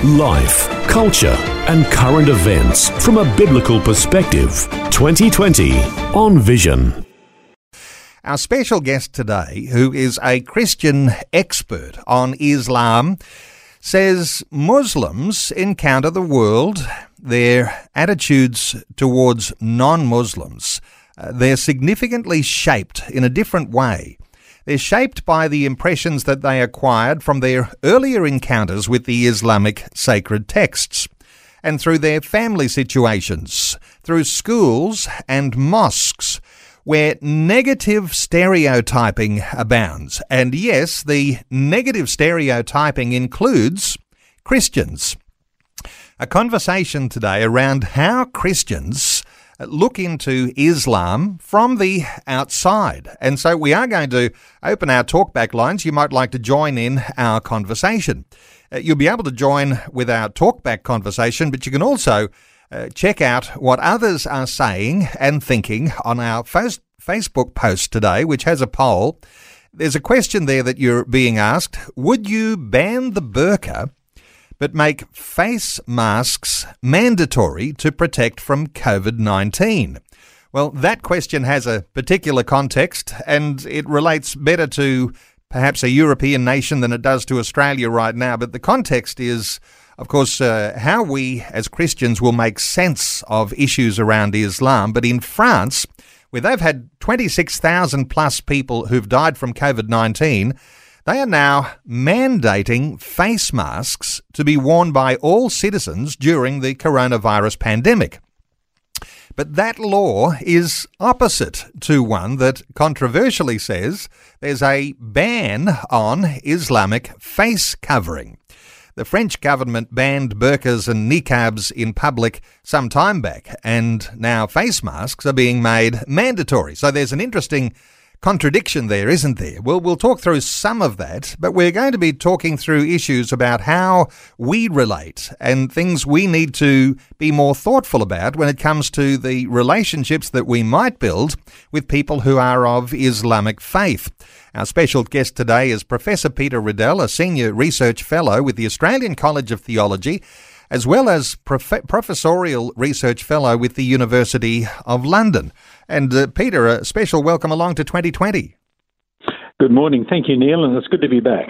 Life, culture, and current events from a biblical perspective. 2020 on Vision. Our special guest today, who is a Christian expert on Islam, says Muslims encounter the world, their attitudes towards non Muslims, uh, they're significantly shaped in a different way. They're shaped by the impressions that they acquired from their earlier encounters with the Islamic sacred texts, and through their family situations, through schools and mosques where negative stereotyping abounds. And yes, the negative stereotyping includes Christians. A conversation today around how Christians look into Islam from the outside. And so we are going to open our talkback lines. You might like to join in our conversation. Uh, you'll be able to join with our talkback conversation, but you can also uh, check out what others are saying and thinking on our first Facebook post today, which has a poll. There's a question there that you're being asked Would you ban the burqa but make face masks mandatory to protect from COVID 19? Well, that question has a particular context and it relates better to perhaps a European nation than it does to Australia right now. But the context is of course, uh, how we as Christians will make sense of issues around Islam. But in France, where they've had 26,000 plus people who've died from COVID 19, they are now mandating face masks to be worn by all citizens during the coronavirus pandemic. But that law is opposite to one that controversially says there's a ban on Islamic face covering. The French government banned burqas and niqabs in public some time back, and now face masks are being made mandatory. So there's an interesting contradiction there, isn't there? Well, we'll talk through some of that, but we're going to be talking through issues about how we relate and things we need to be more thoughtful about when it comes to the relationships that we might build with people who are of Islamic faith. Our special guest today is Professor Peter Riddell, a senior research fellow with the Australian College of Theology as well as prof- professorial research fellow with the University of London. And uh, Peter, a special welcome along to 2020. Good morning. Thank you, Neil, and it's good to be back.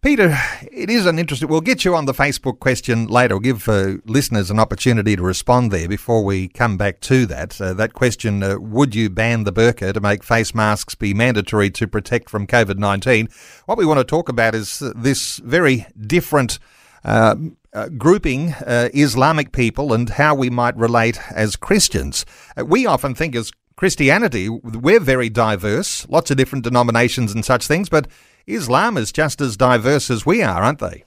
Peter, it is an interesting. We'll get you on the Facebook question later. We'll give uh, listeners an opportunity to respond there before we come back to that. Uh, that question: uh, Would you ban the burqa to make face masks be mandatory to protect from COVID nineteen? What we want to talk about is this very different uh, uh, grouping uh, Islamic people and how we might relate as Christians. Uh, we often think as Christianity, we're very diverse, lots of different denominations and such things, but Islam is just as diverse as we are, aren't they?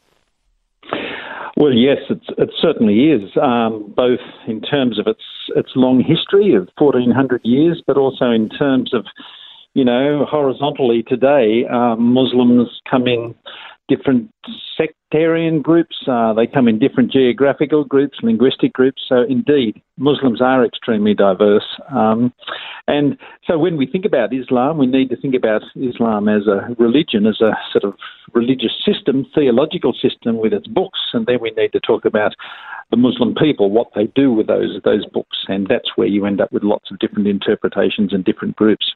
Well, yes, it certainly is, um, both in terms of its its long history of 1400 years, but also in terms of, you know, horizontally today, um, Muslims come in different sectarian groups. Uh, they come in different geographical groups, linguistic groups. So, indeed, Muslims are extremely diverse. Um, and so, when we think about Islam, we need to think about Islam as a religion, as a sort of religious system, theological system with its books. And then we need to talk about the Muslim people, what they do with those those books. And that's where you end up with lots of different interpretations and different groups.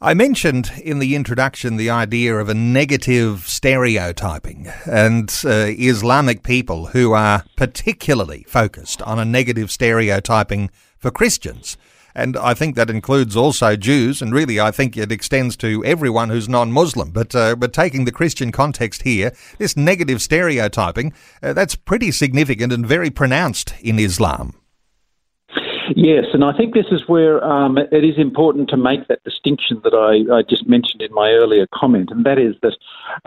I mentioned in the introduction the idea of a negative stereotyping and uh, Islamic people who are particularly focused on a negative stereotyping for Christians. And I think that includes also Jews, and really I think it extends to everyone who's non-Muslim. But uh, but taking the Christian context here, this negative stereotyping uh, that's pretty significant and very pronounced in Islam. Yes, and I think this is where um, it is important to make that distinction that I, I, just mentioned in my earlier comment, and that is that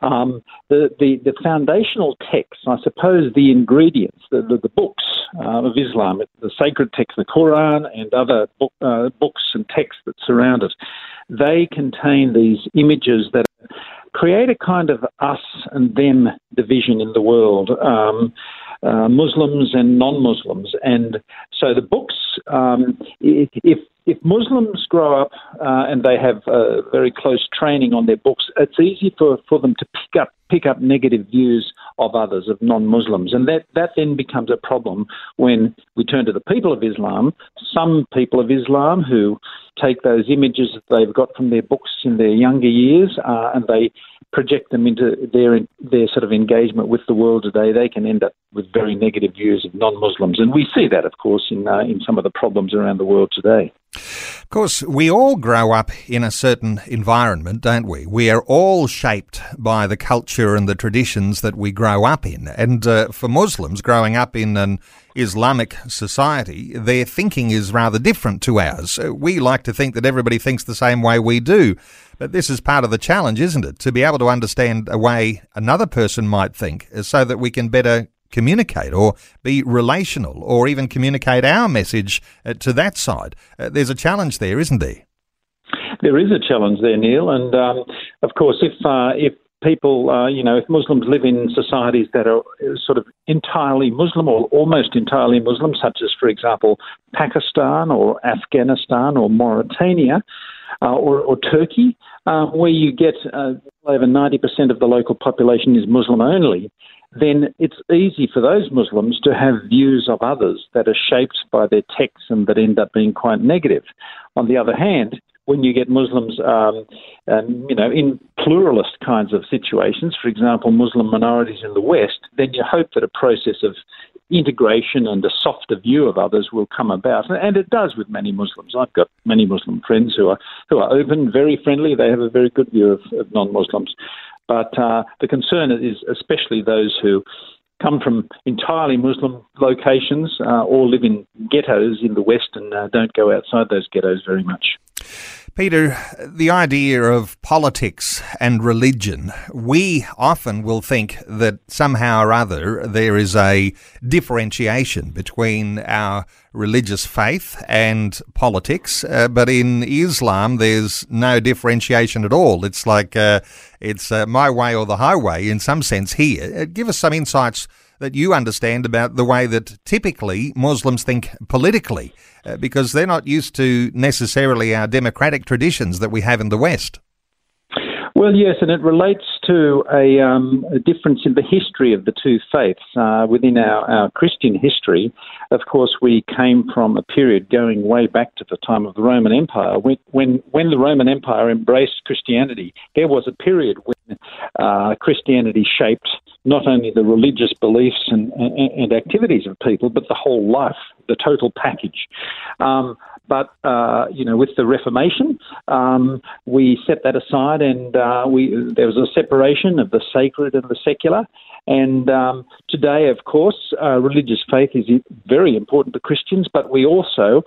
um, the, the, the, foundational texts, I suppose the ingredients, the, the, the books uh, of Islam, the sacred text, the Quran, and other book, uh, books and texts that surround it, they contain these images that create a kind of us and them division in the world. Um, uh, Muslims and non-Muslims, and so the books. Um, if if Muslims grow up uh, and they have uh, very close training on their books, it's easy for, for them to pick up pick up negative views of others, of non-Muslims, and that that then becomes a problem when we turn to the people of Islam. Some people of Islam who take those images that they've got from their books in their younger years uh, and they project them into their their sort of engagement with the world today, they can end up with very negative views of non-Muslims, and we see that, of course, in uh, in some of the problems around the world today. Of course, we all grow up in a certain environment, don't we? We are all shaped by the culture and the traditions that we grow up in. And uh, for Muslims growing up in an Islamic society, their thinking is rather different to ours. Uh, we like to think that everybody thinks the same way we do. But this is part of the challenge, isn't it? To be able to understand a way another person might think uh, so that we can better communicate or be relational or even communicate our message uh, to that side. There's a challenge there, isn't there? There is a challenge there, Neil, and um, of course, if uh, if people, uh, you know, if Muslims live in societies that are uh, sort of entirely Muslim or almost entirely Muslim, such as, for example, Pakistan or Afghanistan or Mauritania uh, or, or, Turkey, where you get over 90% of the local population is Muslim only, then it's easy for those Muslims to have views of others that are shaped by their texts and that end up being quite negative. On the other hand, when you get Muslims, um, um, you know, in pluralist kinds of situations, for example, Muslim minorities in the West, then you hope that a process of integration and a softer view of others will come about, and it does with many Muslims. I've got many Muslim friends who are who are open, very friendly. They have a very good view of, of non-Muslims. But uh, the concern is especially those who come from entirely Muslim locations uh, or live in ghettos in the West and uh, don't go outside those ghettos very much. Peter, the idea of politics and religion, we often will think that somehow or other there is a differentiation between our religious faith and politics, uh, but in Islam there's no differentiation at all. It's like uh, it's uh, my way or the highway in some sense here. Uh, give us some insights that you understand about the way that typically Muslims think politically, uh, because they're not used to necessarily our democratic traditions that we have in the West. Well, yes, and it relates to a, um, a difference in the history of the two faiths. Uh, within our, our Christian history, of course, we came from a period going way back to the time of the Roman Empire. When, when, when the Roman Empire embraced Christianity, there was a period when uh, Christianity shaped not only the religious beliefs and, and, and, activities of people, but the whole life, the total package. Um, but uh, you know, with the Reformation, um, we set that aside, and uh, we there was a separation of the sacred and the secular. And um, today, of course, uh, religious faith is very important to Christians, but we also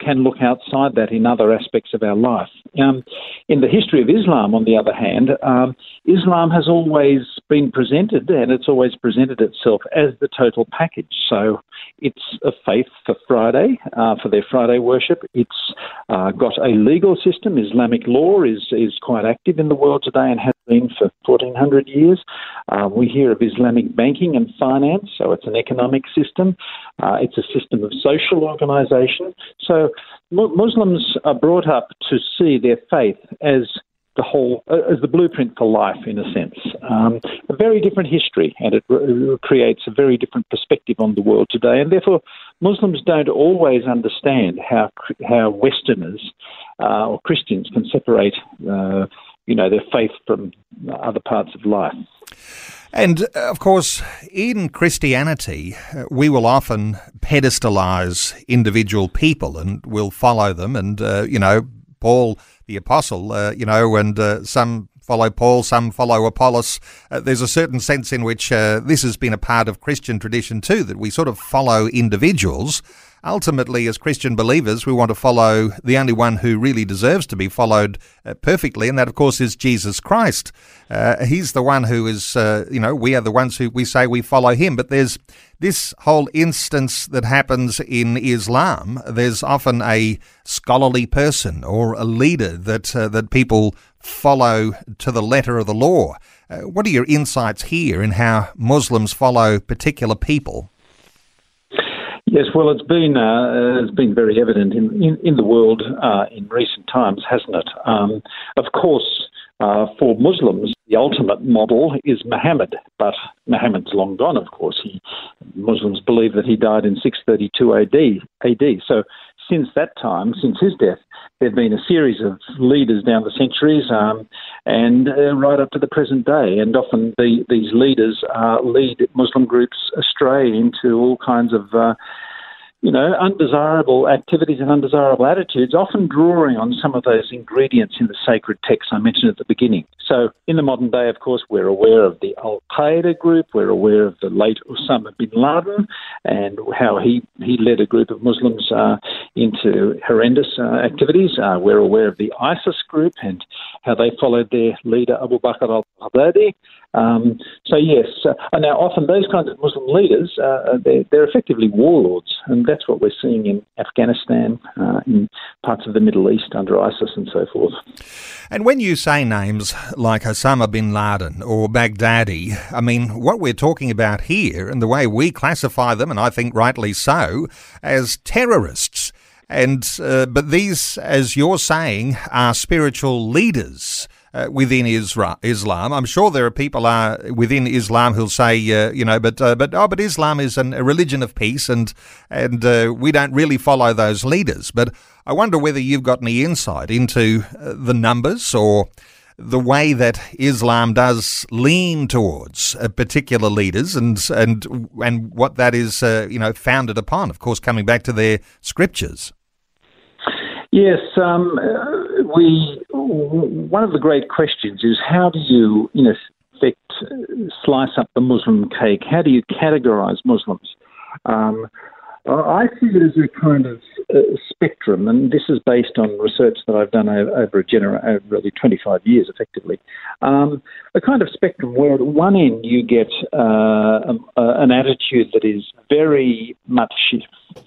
can look outside that in other aspects of our life. Um, in the history of Islam, on the other hand, um, Islam has always been presented, and it's always presented itself as the total package. So it's a faith for Friday, uh, for their Friday worship. It's uh, got a legal system. Islamic law is, is quite active in the world today and has been for 1400 years. Uh, we hear of Islamic banking and finance, so it's an economic system. Uh, it's a system of social organisation. So Muslims are brought up to see their faith as the whole uh, as the blueprint for life, in a sense. Um, a very different history, and it re- creates a very different perspective on the world today. And therefore, Muslims don't always understand how how Westerners uh, or Christians can separate, uh, you know, their faith from other parts of life. And uh, of course, in Christianity, uh, we will often pedestalize individual people and we'll follow them. And, uh, you know, Paul the apostle, uh, you know, and uh, some follow Paul, some follow Apollos. Uh, there's a certain sense in which this has been a part of Christian tradition too, that we sort of follow individuals ultimately, as Christian believers, we want to follow the only one who really deserves to be followed uh, perfectly, and that, of course, is Jesus Christ. Uh, he's the one who is, uh, you know, we are the ones who we say we follow him. But there's this whole instance that happens in Islam. There's often a scholarly person or a leader that uh, that people follow to the letter of the law. Uh, what are your insights here in how Muslims follow particular people? Yes, well, it's been uh, it's been very evident in in, in the world uh, in recent times, hasn't it? Um, of course, uh, for Muslims, the ultimate model is Muhammad, but Muhammad's long gone. Of course, he, Muslims believe that he died in 632 AD. AD. So, since that time, since his death, there have been a series of leaders down the centuries, um, and uh, right up to the present day. And often the, these leaders uh, lead Muslim groups astray into all kinds of uh, you know, undesirable activities and undesirable attitudes, often drawing on some of those ingredients in the sacred texts I mentioned at the beginning. So, in the modern day, of course, we're aware of the Al Qaeda group, we're aware of the late Osama bin Laden and how he, he led a group of Muslims uh, into horrendous uh, activities. Uh, we're aware of the ISIS group and how they followed their leader Abu Bakr al Baghdadi. Um, so yes, uh, now often those kinds of Muslim leaders, uh, they're, they're, effectively warlords, and that's what we're seeing in Afghanistan, uh, in parts of the Middle East under ISIS and so forth. And when you say names like Osama bin Laden or Baghdadi, I mean, what we're talking about here and the way we classify them, and I think rightly so, as terrorists. And uh, but these, as you're saying, are spiritual leaders uh, within Islam. I'm sure there are people uh, within Islam who'll say, uh, you know, but uh, but oh, but Islam is an, a religion of peace, and and uh, we don't really follow those leaders. But I wonder whether you've got any insight into the numbers or the way that Islam does lean towards particular leaders and and and what that is, you know, founded upon. Of course, coming back to their scriptures. Yes, um, we. One of the great questions is how do you, in effect, slice up the Muslim cake? How do you categorize Muslims? Um, I see it as a kind of uh, spectrum, and this is based on research that I've done over, over a genera- over really 25 years, effectively. Um, a kind of spectrum where at one end you get uh, um, uh, an attitude that is very much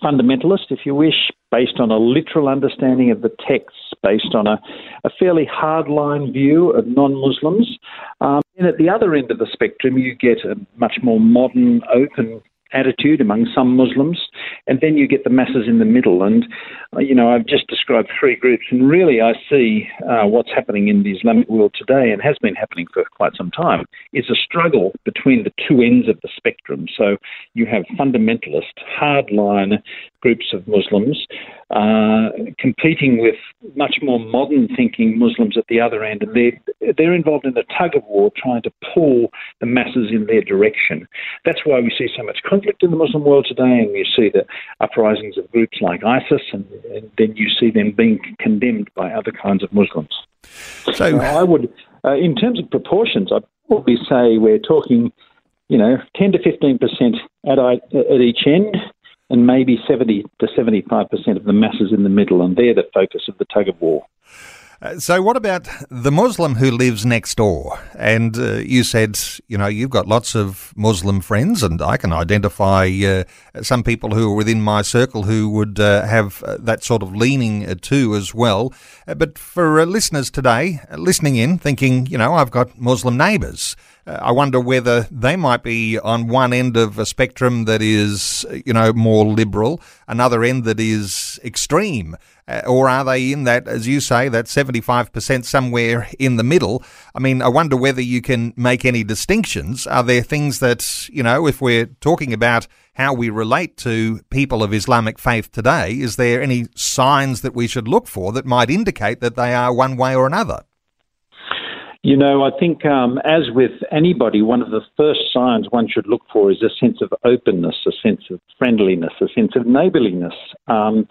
fundamentalist, if you wish, based on a literal understanding of the texts, based on a, a fairly hardline view of non Muslims. Um, and at the other end of the spectrum, you get a much more modern, open attitude among some Muslims, and then you get the masses in the middle. And, uh, you know, I've just described three groups, and really I see uh, what's happening in the Islamic world today and has been happening for quite some time is a struggle between the two ends of the spectrum. So you have fundamentalist, hardline groups of Muslims uh, competing with much more modern thinking Muslims at the other end, and they're, they're involved in a tug of war trying to pull the masses in their direction. That's why we see so much in the Muslim world today, and you see the uprisings of groups like ISIS, and, and then you see them being condemned by other kinds of Muslims. So I would, uh, in terms of proportions, I'd probably say we're talking, you know, 10 to 15 percent at, at each end and maybe 70 to 75% of the masses in the middle, and they're the focus of the tug of war. Uh, so, what about the Muslim who lives next door? And uh, you said, you know, you've got lots of Muslim friends, and I can identify uh, some people who are within my circle who would uh, have uh, that sort of leaning too as well. but for listeners today, listening in, thinking, you know, I've got Muslim neighbours. I wonder whether they might be on one end of a spectrum that is, you know, more liberal, another end that is extreme. Uh, or are they in that, as you say, that 75% somewhere in the middle? I mean, I wonder whether you can make any distinctions. Are there things that, you know, if we're talking about how we relate to people of Islamic faith today, is there any signs that we should look for that might indicate that they are one way or another? You know, I think um, as with anybody, one of the first signs one should look for is a sense of openness, a sense of friendliness, a sense of neighbourliness. Um,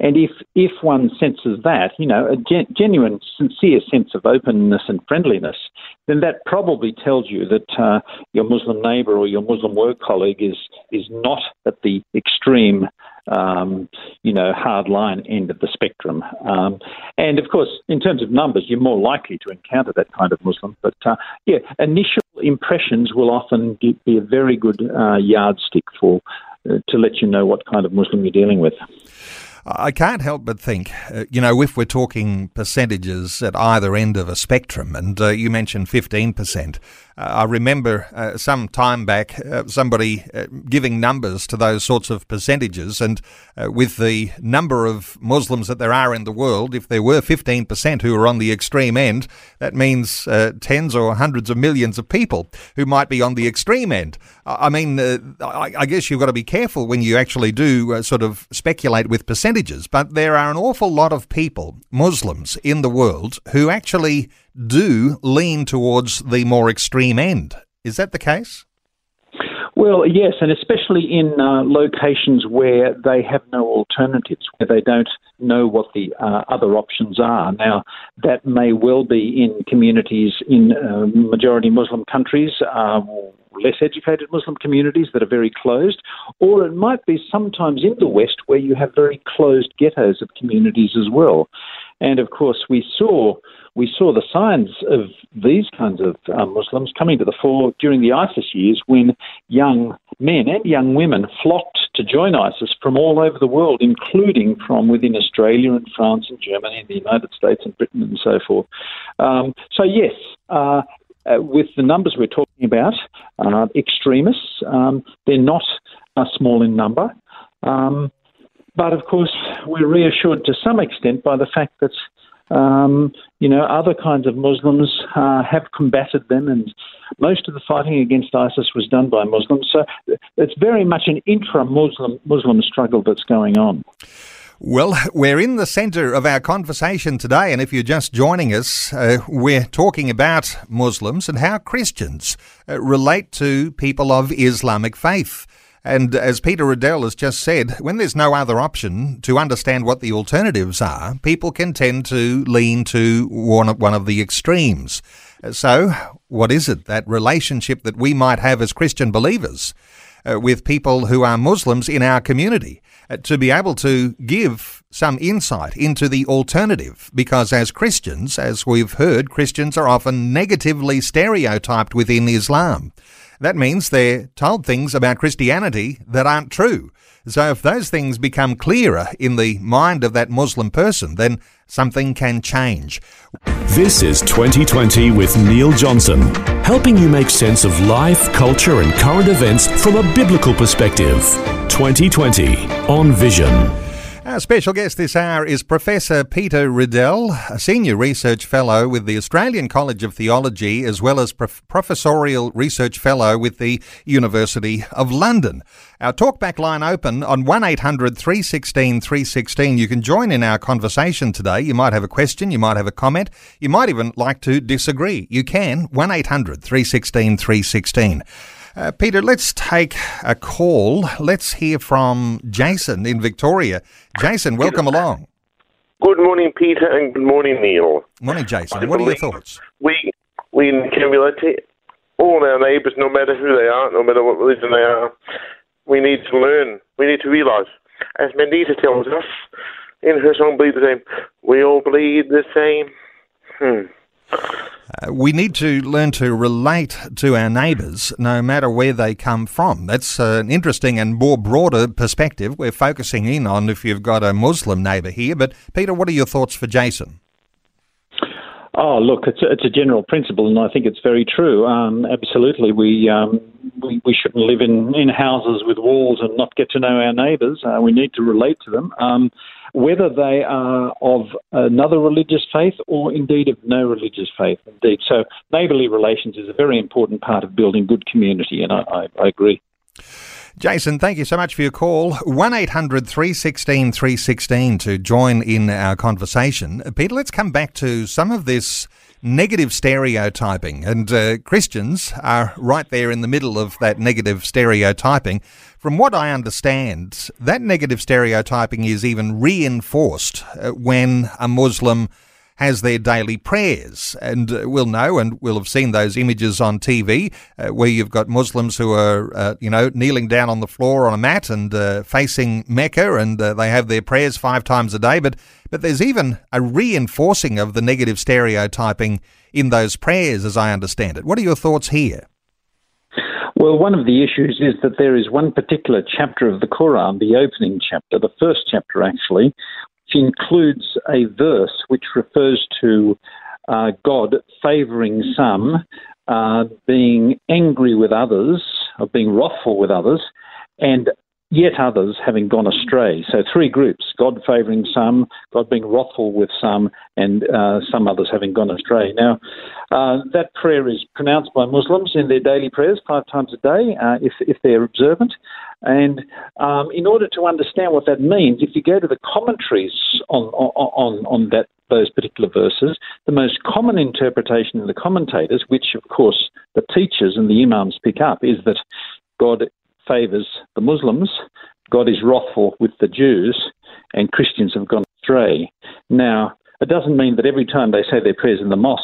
and if if one senses that, you know, a gen- genuine, sincere sense of openness and friendliness, then that probably tells you that uh, your Muslim neighbour or your Muslim work colleague is is not at the extreme um, you know, hard line end of the spectrum. Um, and of course, in terms of numbers, you're more likely to encounter that kind of Muslim. But uh, yeah, initial impressions will often be a very good uh, yardstick for uh, to let you know what kind of Muslim you're dealing with. I can't help but think, uh, you know, if we're talking percentages at either end of a spectrum, and uh, you mentioned 15%, uh, I remember uh, some time back uh, somebody uh, giving numbers to those sorts of percentages, and with the number of Muslims that there are in the world, if there were 15% who are on the extreme end, that means tens or hundreds of millions of people who might be on the extreme end. I mean, I, I, guess you've got to be careful when you actually do sort of speculate with percentages, but there are an awful lot of people, Muslims in the world, who actually do lean towards the more extreme end. Is that the case? Well, yes, and especially in uh, locations where they have no alternatives, where they don't know what the uh, other options are. Now, that may well be in communities in uh, majority Muslim countries, uh, less educated Muslim communities that are very closed, or it might be sometimes in the West where you have very closed ghettos of communities as well. And of course, we saw we saw the signs of these kinds of um, Muslims coming to the fore during the ISIS years when young men and young women flocked to join ISIS from all over the world, including from within Australia and France and Germany and the United States and Britain and so forth. Um, so, yes, uh, uh, with the numbers we're talking about, uh, extremists, um, they're not small in number. Um, but of course, we're reassured to some extent by the fact that um, you know other kinds of Muslims uh, have combated them, and most of the fighting against ISIS was done by Muslims. So it's very much an intra-Muslim Muslim struggle that's going on. Well, we're in the centre of our conversation today, and if you're just joining us, uh, we're talking about Muslims and how Christians uh, relate to people of Islamic faith. And as Peter Riddell has just said, when there's no other option to understand what the alternatives are, people can tend to lean to one of, one of the extremes. So, what is it, that relationship that we might have as Christian believers uh, with people who are Muslims in our community? Uh, to be able to give some insight into the alternative, because as Christians, as we've heard, Christians are often negatively stereotyped within Islam. That means they're told things about Christianity that aren't true. So if those things become clearer in the mind of that Muslim person, then something can change. This is 2020 with Neil Johnson, helping you make sense of life, culture, and current events from a biblical perspective. 2020 on Vision. Our special guest this hour is Professor Peter Riddell, a senior research fellow with the Australian College of Theology, as well as prof- professorial research fellow with the University of London. Our talkback line open on 1800 316 316. You can join in our conversation today. You might have a question, you might have a comment, you might even like to disagree. You can 1800 316 316. Uh, Peter, let's take a call. Let's hear from Jason in Victoria. Jason, welcome along. Good morning, Peter, and good morning, Neil. Morning, Jason. What are your thoughts? We we can relate to all our neighbours, no matter who they are, no matter what religion they are. We need to learn. We need to realise, as Mandisa tells us in her song "Bleed the Same," we all bleed the same. Hmm. Uh, we need to learn to relate to our neighbours no matter where they come from. That's uh, an interesting and more broader perspective. We're focusing in on if you've got a Muslim neighbour here. But, Peter, what are your thoughts for Jason? Oh, look, it's a, it's a general principle, and I think it's very true. Um, absolutely, we, um, we we shouldn't live in, in houses with walls and not get to know our neighbours. Uh, we need to relate to them. Um, whether they are of another religious faith or indeed of no religious faith, indeed. So, neighbourly relations is a very important part of building good community, and I, I, I agree. Jason, thank you so much for your call. 1 800 316 316 to join in our conversation. Peter, let's come back to some of this negative stereotyping, and uh, Christians are right there in the middle of that negative stereotyping. From what I understand, that negative stereotyping is even reinforced uh, when a Muslim has their daily prayers. And uh, we'll know and we'll have seen those images on TV uh, where you've got Muslims who are, uh, you know, kneeling down on the floor on a mat and uh, facing Mecca and uh, they have their prayers five times a day. But, but there's even a reinforcing of the negative stereotyping in those prayers, as I understand it. What are your thoughts here? Well, one of the issues is that there is one particular chapter of the Quran, the opening chapter, the first chapter actually, includes a verse which refers to uh, God favouring some, uh, being angry with others, or being wrathful with others, and yet others having gone astray. So three groups: God favouring some, God being wrathful with some, and uh, some others having gone astray. Now, uh, that prayer is pronounced by Muslims in their daily prayers five times a day, uh, if if they're observant. And um, in order to understand what that means, if you go to the commentaries on on on that those particular verses, the most common interpretation in the commentators, which of course the teachers and the imams pick up, is that God favours the Muslims, God is wrathful with the Jews, and Christians have gone astray. Now, it doesn't mean that every time they say their prayers in the mosque,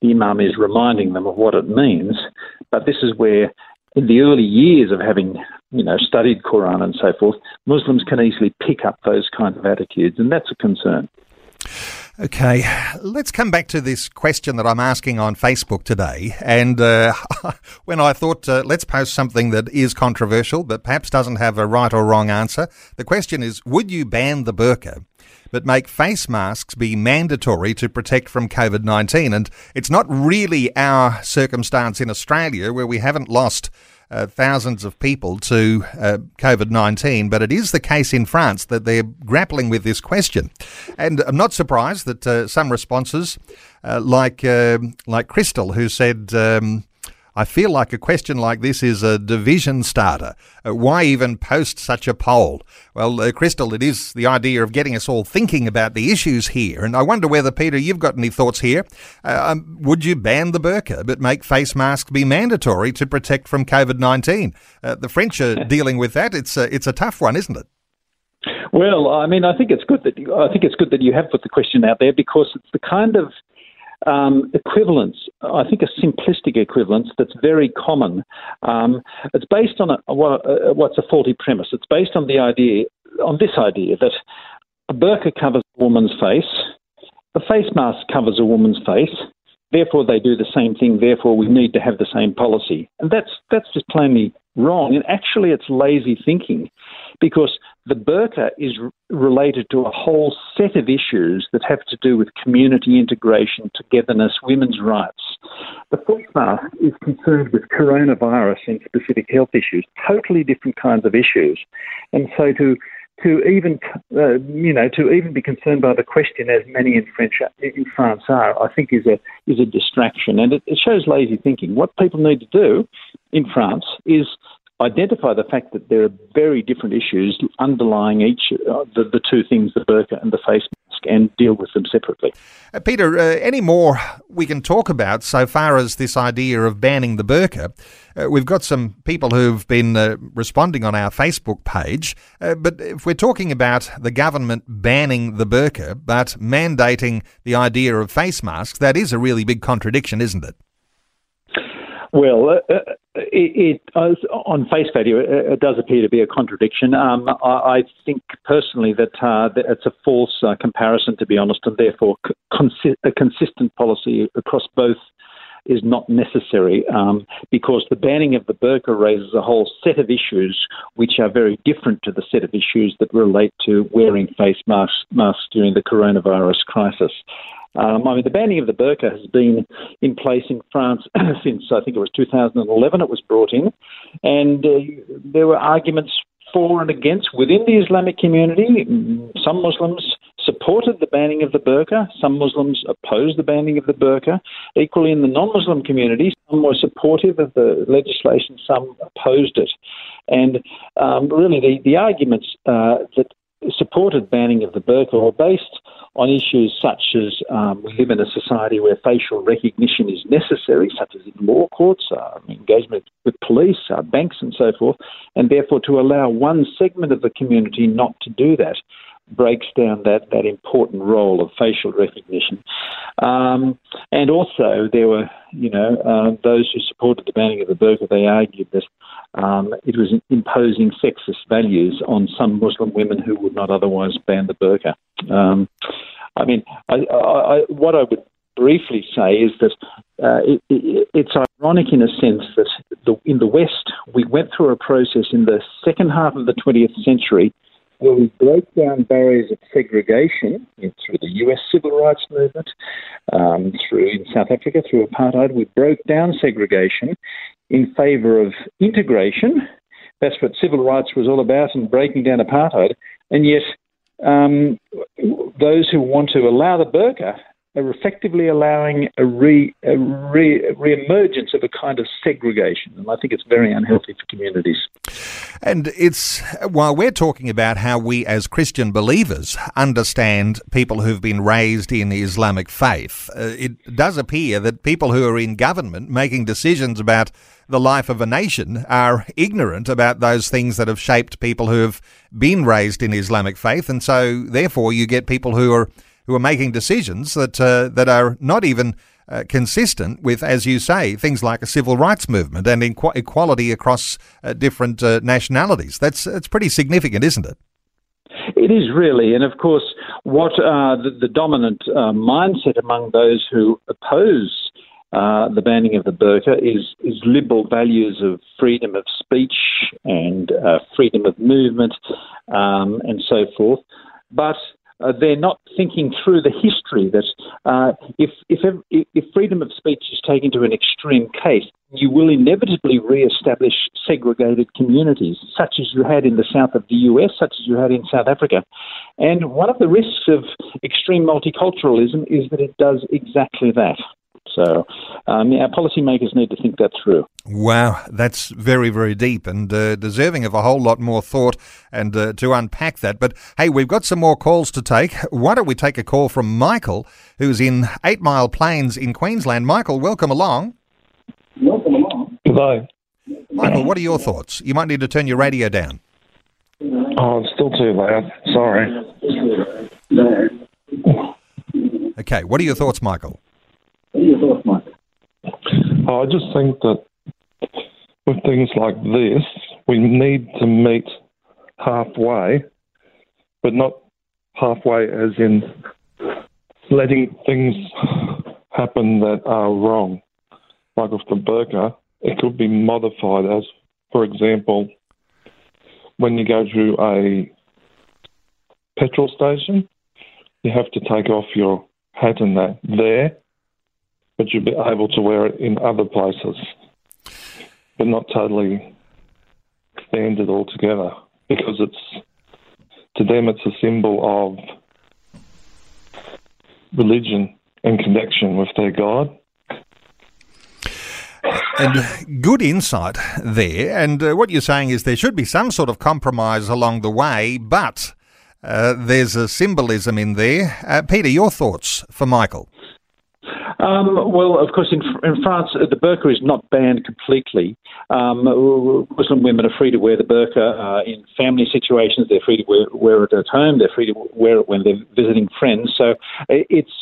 the Imam is reminding them of what it means, but this is where, in the early years of having you know, studied Quran and so forth, Muslims can easily pick up those kinds of attitudes, and that's a concern. Okay, let's come back to this question that I'm asking on Facebook today. And uh, when I thought, uh, let's post something that is controversial, but perhaps doesn't have a right or wrong answer, the question is Would you ban the burqa? But make face masks be mandatory to protect from COVID 19. And it's not really our circumstance in Australia where we haven't lost uh, thousands of people to uh, COVID 19, but it is the case in France that they're grappling with this question. And I'm not surprised that uh, some responses, uh, like, um, like Crystal, who said, um, I feel like a question like this is a division starter. Uh, why even post such a poll? Well, uh, Crystal, it is the idea of getting us all thinking about the issues here. And I wonder whether, Peter, you've got any thoughts here. Uh, um, would you ban the burqa but make face masks be mandatory to protect from COVID 19? Uh, the French are dealing with that. It's a, it's a tough one, isn't it? Well, I mean, I think it's good that you, I think it's good that you have put the question out there because it's the kind of um, equivalence, I think a simplistic equivalence that's very common. Um, it's based on a, what's a faulty premise. It's based on the idea, on this idea that a burqa covers a woman's face, a face mask covers a woman's face, therefore they do the same thing, therefore we need to have the same policy. And that's, that's just plainly wrong. And actually, it's lazy thinking because the burqa is related to a whole set of issues that have to do with community integration, togetherness, women's rights. The face mask is concerned with coronavirus and specific health issues, totally different kinds of issues. And so to to even uh, you know to even be concerned by the question as many in French in France are, I think is a is a distraction, and it, it shows lazy thinking. What people need to do in France is identify the fact that there are very different issues underlying each uh, the, the two things, the burqa and the face mask, and deal with them separately. Uh, Peter, uh, any more we can talk about so far as this idea of banning the burqa? Uh, we've got some people who've been uh, responding on our Facebook page, uh, but if we're talking about the government banning the burqa but mandating the idea of face masks, that is a really big contradiction, isn't it? Well, uh, uh it, it on face value, it, it, does appear to be a contradiction. Um, I, I, think personally that, uh, that it's a false uh, comparison, to be honest, and therefore consi- a consistent policy across both is not necessary um, because the banning of the burqa raises a whole set of issues which are very different to the set of issues that relate to wearing face masks, masks during the coronavirus crisis. Um, I mean, the banning of the burqa has been in place in France since I think it was 2011. It was brought in, and uh, there were arguments for and against within the Islamic community. Some Muslims supported the banning of the burqa. Some Muslims opposed the banning of the burqa. Equally, in the non-Muslim community, some were supportive of the legislation, some opposed it. And um, really, the, the arguments uh, that supported banning of the burqa were based on issues such as um, we live in a society where facial recognition is necessary, such as in law courts, uh, engagement with police, uh, banks, and so forth, and therefore to allow one segment of the community not to do that breaks down that, that important role of facial recognition. Um, and also, there were, you know, uh, those who supported the banning of the burqa, they argued that um, it was imposing sexist values on some Muslim women who would not otherwise ban the burqa. Um, I mean, I, I, what I would briefly say is that uh, it, it, it's ironic in a sense that the, in the West we went through a process in the second half of the 20th century where we broke down barriers of segregation through the US civil rights movement, um, through in South Africa through apartheid. We broke down segregation in favour of integration. That's what civil rights was all about, and breaking down apartheid. And yet, um, those who want to allow the burqa are effectively allowing a, re, a re, re-emergence of a kind of segregation, and I think it's very unhealthy for communities. And it's while we're talking about how we as Christian believers understand people who've been raised in the Islamic faith, uh, it does appear that people who are in government making decisions about the life of a nation are ignorant about those things that have shaped people who have been raised in Islamic faith, and so therefore you get people who are who are making decisions that uh, that are not even uh, consistent with, as you say, things like a civil rights movement and equality across uh, different uh, nationalities. That's that's pretty significant, isn't it? It is really, and of course, what the, the, dominant uh, mindset among those who oppose uh, the banning of the burqa is, is liberal values of freedom of speech and uh, freedom of movement um, and so forth. But uh, they're not thinking through the history that uh, if, if, if freedom of speech is taken to an extreme case, you will inevitably re-establish segregated communities, such as you had in the south of the US, such as you had in South Africa. And one of the risks of extreme multiculturalism is that it does exactly that. So um, our policymakers need to think that through. Wow, that's very, very deep and uh, deserving of a whole lot more thought and uh, to unpack that. But hey, we've got some more calls to take. Why don't we take a call from Michael, who's in Eight Mile Plains in Queensland? Michael, welcome along. Welcome along. Goodbye. Michael, what are your thoughts? You might need to turn your radio down. Oh, it's still too loud. Sorry. Okay, what are your thoughts, Michael? I just think that with things like this, we need to meet halfway, but not halfway as in letting things happen that are wrong. Like with the burqa, it could be modified as, for example, when you go to a petrol station, you have to take off your hat and that there but you'd be able to wear it in other places, but not totally standard altogether because it's to them it's a symbol of religion and connection with their God. And good insight there. And uh, what you're saying is there should be some sort of compromise along the way, but uh, there's a symbolism in there. Uh, Peter, your thoughts for Michael? Um, well, of course, in, in, France, the burqa is not banned completely. Um, Muslim women are free to wear the burqa uh, in family situations. They're free to wear, wear, it at home. They're free to wear it when they're visiting friends. So uh, it's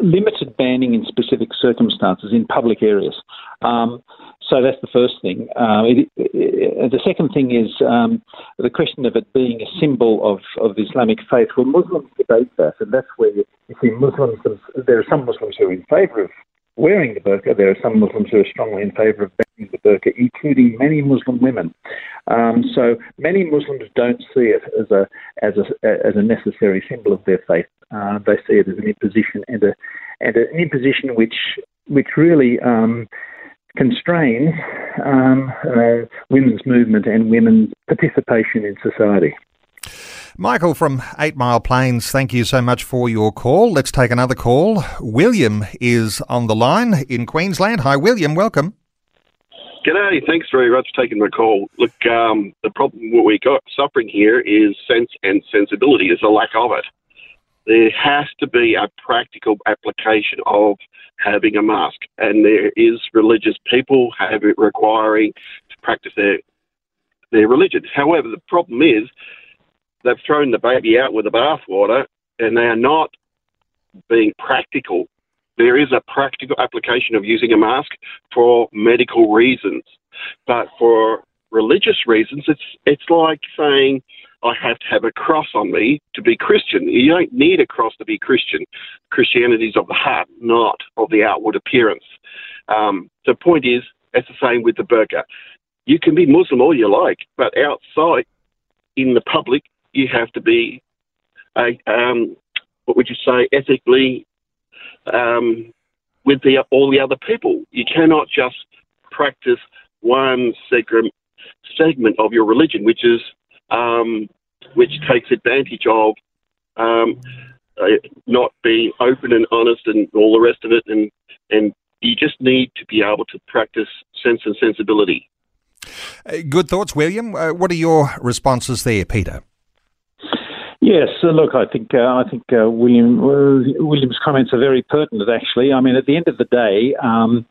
limited banning in specific circumstances in public areas. Um, so that's the first thing. Uh, it, it, the second thing is um, the question of it being a symbol of, of Islamic faith. Well, Muslims debate that, and that's where you, you see Muslims. There are some Muslims who are in favour of wearing the burqa. There are some Muslims who are strongly in favour of banning the burqa, including many Muslim women. Um, so many Muslims don't see it as a as a as a necessary symbol of their faith. Uh, they see it as an imposition and a and an imposition which which really um, constrains um, uh, women's movement and women's participation in society. Michael from Eight Mile Plains, thank you so much for your call. Let's take another call. William is on the line in Queensland. Hi, William. Welcome. G'day. Thanks very much for taking my call. Look, um, the problem what we got suffering here is sense and sensibility. Is a lack of it. There has to be a practical application of having a mask, and there is religious people have it requiring to practice their their religion. However, the problem is they've thrown the baby out with the bathwater and they are not being practical. There is a practical application of using a mask for medical reasons, but for religious reasons, it's it's like saying I have to have a cross on me to be Christian. You don't need a cross to be Christian. Christianity is of the heart, not of the outward appearance. Um, the point is, it's the same with the burqa. You can be Muslim all you like, but outside in the public, you have to be a um, what would you say ethically um, with the, all the other people. You cannot just practice one segment segment of your religion, which is um, which takes advantage of um, uh, not being open and honest and all the rest of it, and and you just need to be able to practice sense and sensibility. Uh, good thoughts, William. Uh, what are your responses there, Peter? Yes, uh, look, I think uh, I think uh, William William's comments are very pertinent. Actually, I mean, at the end of the day, um,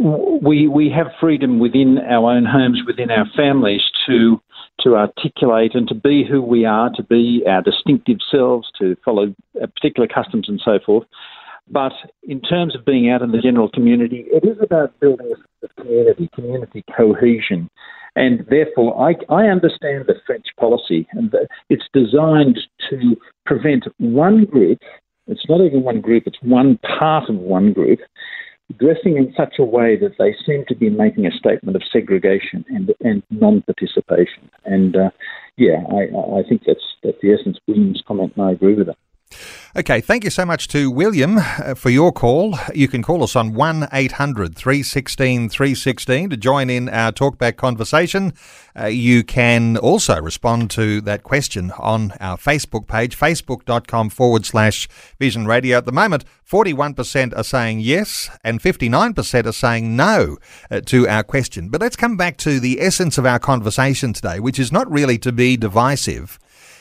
we we have freedom within our own homes, within our families, to to articulate and to be who we are, to be our distinctive selves, to follow uh, particular customs and so forth. But in terms of being out in the general community, it is about building a community, community cohesion. And therefore, I, I understand the French policy, and it's designed to prevent one group, it's not even one group, it's one part of one group, dressing in such a way that they seem to be making a statement of segregation and, and non participation. And uh, yeah, I, I think that's, that's the essence of William's comment, and I agree with it. Okay, thank you so much to William uh, for your call. You can call us on 1 800 316 316 to join in our talkback conversation. Uh, you can also respond to that question on our Facebook page, facebook.com forward slash vision radio. At the moment, 41% are saying yes and 59% are saying no uh, to our question. But let's come back to the essence of our conversation today, which is not really to be divisive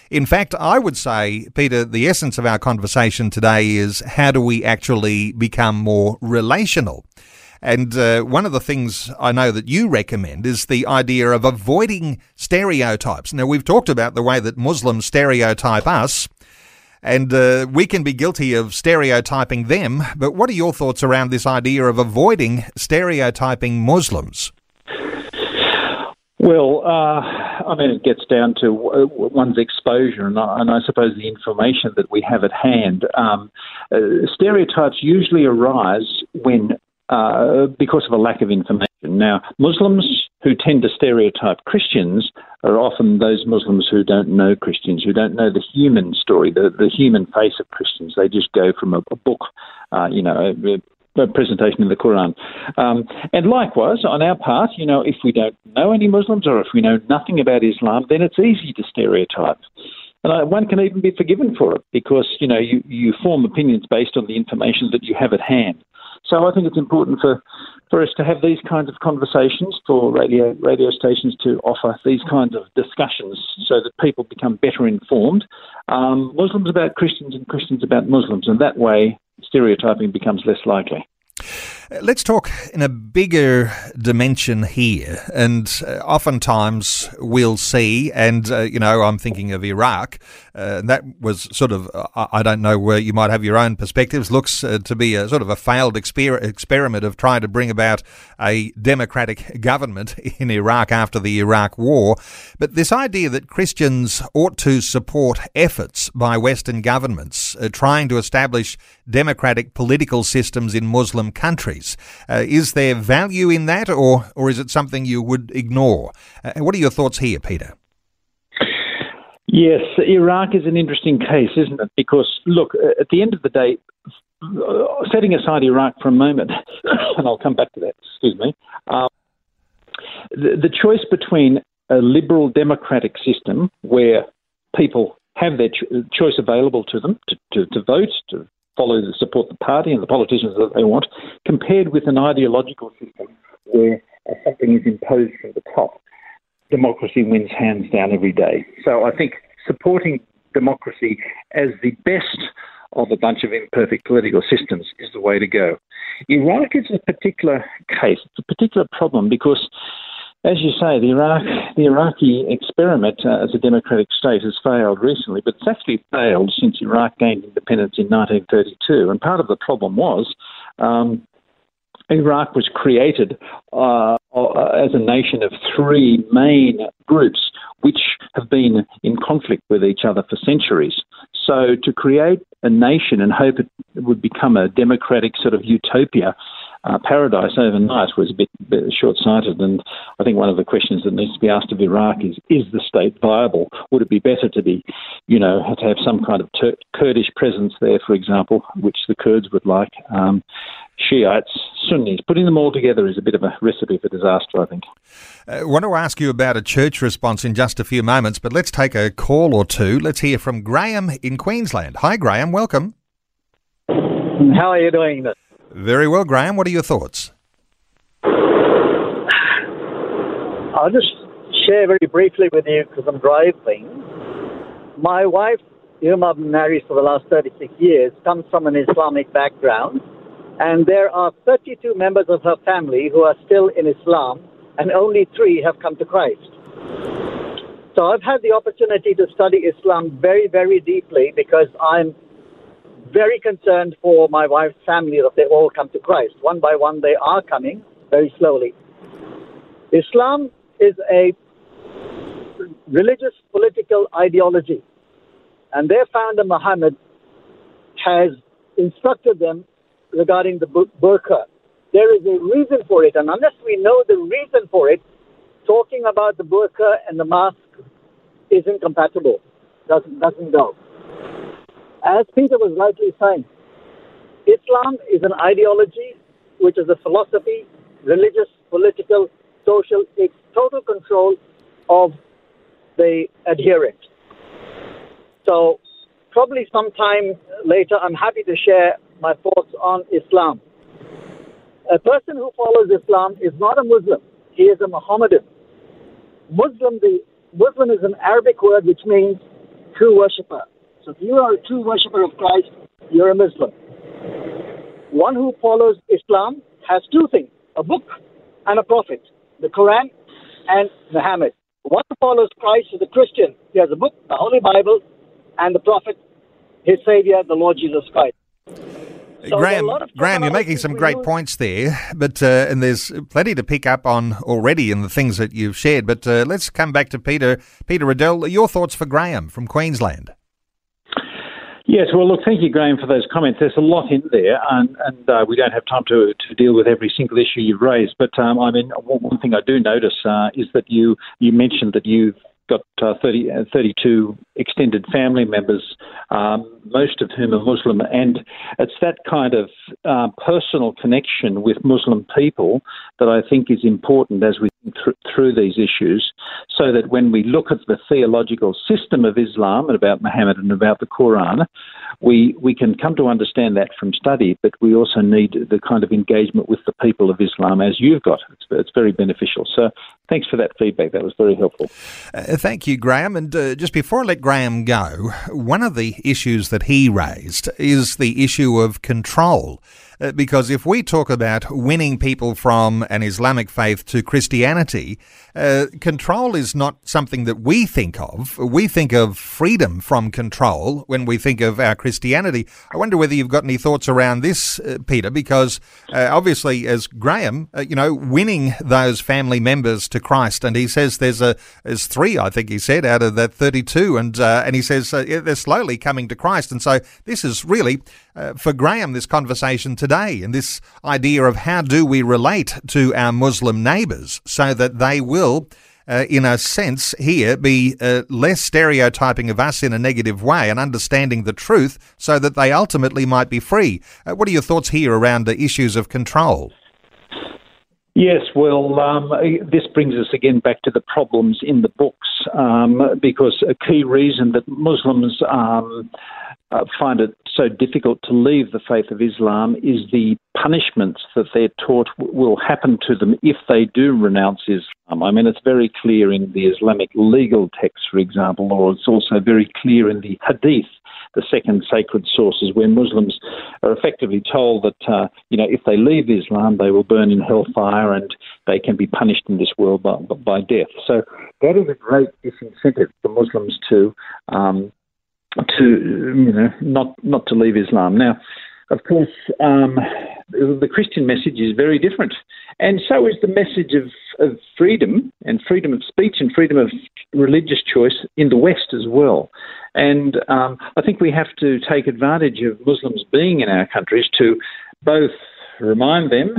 in fact, I would say, Peter, the essence of our conversation today is how do we actually become more relational? And uh, one of the things I know that you recommend is the idea of avoiding stereotypes. Now, we've talked about the way that Muslims stereotype us, and uh, we can be guilty of stereotyping them. But what are your thoughts around this idea of avoiding stereotyping Muslims? Well, uh, I mean, it gets down to one's exposure and, and, I suppose the information that we have at hand. Um, uh, stereotypes usually arise when uh, because of a lack of information. Now, Muslims who tend to stereotype Christians are often those Muslims who don't know Christians, who don't know the human story, the, the human face of Christians. They just go from a, a book, uh, you know, presentation in the Quran. Um, and likewise, on our part, you know, if we don't know any Muslims or if we know nothing about Islam, then it's easy to stereotype. And I, one can even be forgiven for it because, you know, you, you form opinions based on the information that you have at hand. So I think it's important for, for us to have these kinds of conversations, for radio radio stations to offer these kinds of discussions so that people become better informed. Um, Muslims about Christians and Christians about Muslims, and that way stereotyping becomes less likely. Let's talk in a bigger dimension here. And uh, oftentimes we'll see, and, uh, you know, I'm thinking of Iraq. Uh, that was sort of, uh, I don't know where you might have your own perspectives, looks uh, to be a sort of a failed exper- experiment of trying to bring about a democratic government in Iraq after the Iraq War. But this idea that Christians ought to support efforts by Western governments uh, trying to establish democratic political systems in Muslim countries. Uh, is there value in that, or, or is it something you would ignore? Uh, what are your thoughts here, Peter? Yes, Iraq is an interesting case, isn't it? Because, look, at the end of the day, setting aside Iraq for a moment, and I'll come back to that, excuse me, um, the, the choice between a liberal democratic system where people have their cho- choice available to them to, to, to vote, to follow the support the party and the politicians that they want, compared with an ideological system where something is imposed from the top. Democracy wins hands down every day. So I think supporting democracy as the best of a bunch of imperfect political systems is the way to go. Iraq is a particular case, it's a particular problem because as you say, the Iraq, the Iraqi experiment uh, as a democratic state has failed recently, but it's actually failed since Iraq gained independence in 1932. And part of the problem was um, Iraq was created uh, as a nation of three main groups, which have been in conflict with each other for centuries. So to create a nation and hope it would become a democratic sort of utopia uh, paradise overnight was a bit, bit short-sighted. And I think one of the questions that needs to be asked of Iraq is: Is the state viable? Would it be better to be, you know, to have some kind of Tur- Kurdish presence there, for example, which the Kurds would like? Um, Shiites, Sunnis, putting them all together is a bit of a recipe for disaster, I think. Uh, I want to ask you about a church response in just a few moments, but let's take a call or two. Let's hear from Graham in Queensland. Hi, Graham. Welcome. How are you doing? This? Very well, Graham. What are your thoughts? I'll just share very briefly with you because I'm driving. My wife, whom I've married for the last 36 years, comes from an Islamic background, and there are 32 members of her family who are still in Islam, and only three have come to Christ. So I've had the opportunity to study Islam very, very deeply because I'm very concerned for my wife's family that they all come to Christ. One by one, they are coming very slowly. Islam is a religious political ideology, and their founder Muhammad has instructed them regarding the burqa. There is a reason for it, and unless we know the reason for it, talking about the burqa and the mask is incompatible. Doesn't doesn't go. As Peter was rightly saying, Islam is an ideology which is a philosophy, religious, political, social, takes total control of the adherent. So, probably sometime later, I'm happy to share my thoughts on Islam. A person who follows Islam is not a Muslim, he is a Mohammedan. Muslim, the Muslim is an Arabic word which means true worshipper. If you are a true worshipper of Christ, you're a Muslim. One who follows Islam has two things a book and a prophet, the Quran and Muhammad. One who follows Christ is a Christian. He has a book, the Holy Bible, and the prophet, his Savior, the Lord Jesus Christ. So Graham, Graham, you're making some great points there, but uh, and there's plenty to pick up on already in the things that you've shared. But uh, let's come back to Peter. Peter Riddell, your thoughts for Graham from Queensland. Yes, well, look, thank you, Graham, for those comments. There's a lot in there, and, and uh, we don't have time to, to deal with every single issue you've raised. But um, I mean, one thing I do notice uh, is that you you mentioned that you've got uh, 30, uh, 32 extended family members, um, most of whom are Muslim, and it's that kind of uh, personal connection with Muslim people that I think is important as we th- through these issues, so that when we look at the theological system of Islam and about Muhammad and about the Quran, we we can come to understand that from study, but we also need the kind of engagement with the people of Islam as you've got. It's, it's very beneficial. So thanks for that feedback. That was very helpful. Uh, thank you, Graham. And uh, just before I let Graham go, one of the issues that he raised is the issue of control. Uh, because if we talk about winning people from an Islamic faith to Christianity, uh, control is not something that we think of. We think of freedom from control when we think of our Christianity. I wonder whether you've got any thoughts around this, uh, Peter, because uh, obviously, as Graham, uh, you know, winning those family members to Christ, and he says there's a there's three, I think he said, out of that 32, and and he says they're slowly coming to Christ, and so this is really for Graham this conversation today today, and this idea of how do we relate to our Muslim neighbours so that they will. Uh, in a sense, here be uh, less stereotyping of us in a negative way and understanding the truth so that they ultimately might be free. Uh, what are your thoughts here around the issues of control? Yes, well, um, this brings us again back to the problems in the books um, because a key reason that Muslims um, uh, find it so difficult to leave the faith of Islam is the punishments that they're taught will happen to them if they do renounce Islam. I mean, it's very clear in the Islamic legal text, for example, or it's also very clear in the Hadith the second sacred sources, where Muslims are effectively told that uh, you know if they leave Islam, they will burn in hellfire and they can be punished in this world by, by death. So that is a great disincentive for Muslims to um, to you know not not to leave Islam. Now, of course, um, the Christian message is very different, and so is the message of, of freedom and freedom of speech and freedom of religious choice in the West as well. And um, I think we have to take advantage of Muslims being in our countries to both remind them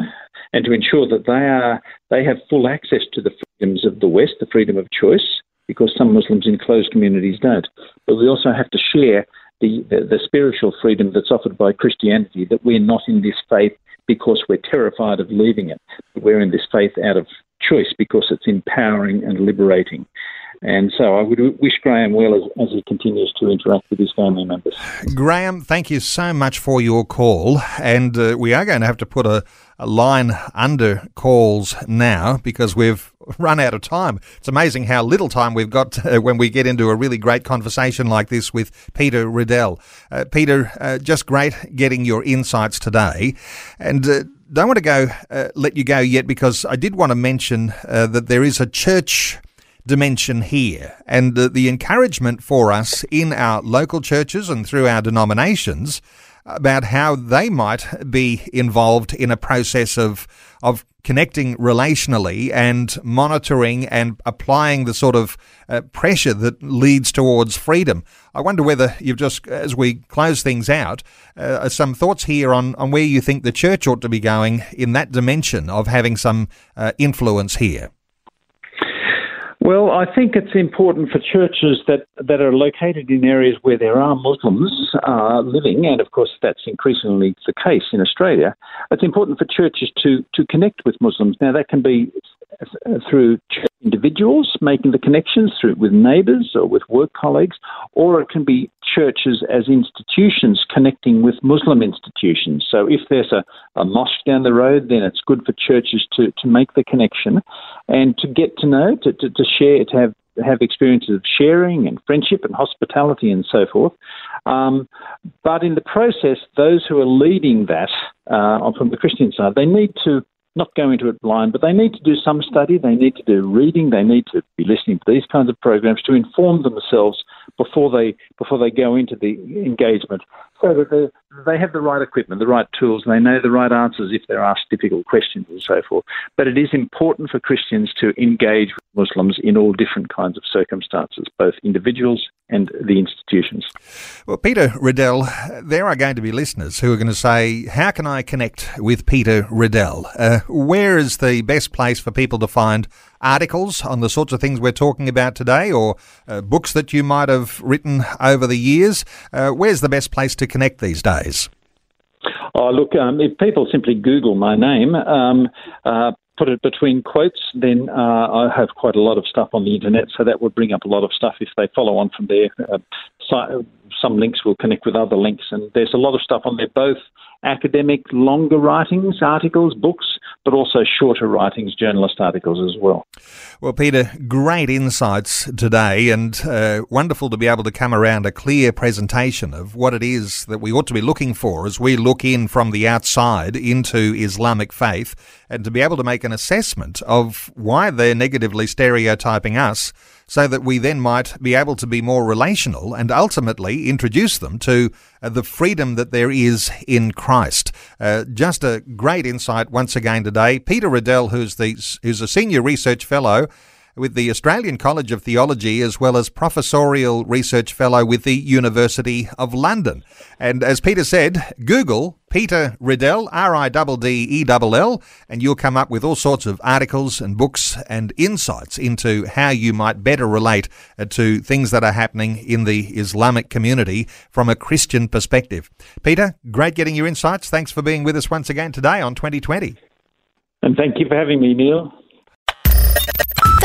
and to ensure that they are they have full access to the freedoms of the West, the freedom of choice, because some Muslims in closed communities don't. But we also have to share the, the, the spiritual freedom that's offered by Christianity, that we're not in this faith because we're terrified of leaving it. We're in this faith out of choice because it's empowering and liberating. And so I would wish Graham well as, as he continues to interact with his family members. Graham, thank you so much for your call. And uh, we are going to have to put a, a line under calls now because we've run out of time. It's amazing how little time we've got uh, when we get into a really great conversation like this with Peter Riddell. Uh, Peter, uh, just great getting your insights today. And uh, don't want to go uh, let you go yet because I did want to mention uh, that there is a church dimension here. And the encouragement for us in our local churches and through our denominations about how they might be involved in a process of of connecting relationally and monitoring and applying the sort of uh, pressure that leads towards freedom. I wonder whether you've just, as we close things out, uh, some thoughts here on, on where you think the church ought to be going in that dimension of having some uh, influence here. Well, I think it's important for churches that, that are located in areas where there are Muslims uh, living, and of course that's increasingly the case in Australia. It's important for churches to, to connect with Muslims. Now, that can be through individuals making the connections through with neighbours or with work colleagues, or it can be churches as institutions connecting with Muslim institutions. So if there's a, a mosque down the road, then it's good for churches to, to make the connection and to get to know, to, to, to share, to have have experiences of sharing and friendship and hospitality and so forth. Um, but in the process, those who are leading that uh, from the Christian side, they need to not go into it blind, but they need to do some study, they need to do reading, they need to be listening to these kinds of programs to inform themselves before they before they go into the engagement, so that they, they have the right equipment, the right tools, they know the right answers if they're asked difficult questions and so forth. But it is important for Christians to engage with Muslims in all different kinds of circumstances, both individuals and the institutions. Well, Peter Riddell, there are going to be listeners who are going to say, How can I connect with Peter Riddell? Uh, where is the best place for people to find articles on the sorts of things we're talking about today or uh, books that you might have written over the years? Uh, where's the best place to connect these days? Oh, look, um, if people simply Google my name, um, uh, put it between quotes, then uh, I have quite a lot of stuff on the internet, so that would bring up a lot of stuff if they follow on from there. So, some links will connect with other links, and there's a lot of stuff on there, both academic, longer writings, articles, books, but also shorter writings, journalist articles as well. Well, Peter, great insights today, and uh, wonderful to be able to come around a clear presentation of what it is that we ought to be looking for as we look in from the outside into Islamic faith, and to be able to make an assessment of why they're negatively stereotyping us so that we then might be able to be more relational and ultimately introduce them to uh, the freedom that there is in Christ. Uh, just a great insight once again today. Peter Riddell, who's the who's a senior research fellow with the Australian College of Theology as well as Professorial Research Fellow with the University of London. And as Peter said, Google Peter Riddell, R I D D E L L, and you'll come up with all sorts of articles and books and insights into how you might better relate uh, to things that are happening in the Islamic community from a Christian perspective. Peter, great getting your insights. Thanks for being with us once again today on 2020. And thank you for having me, Neil.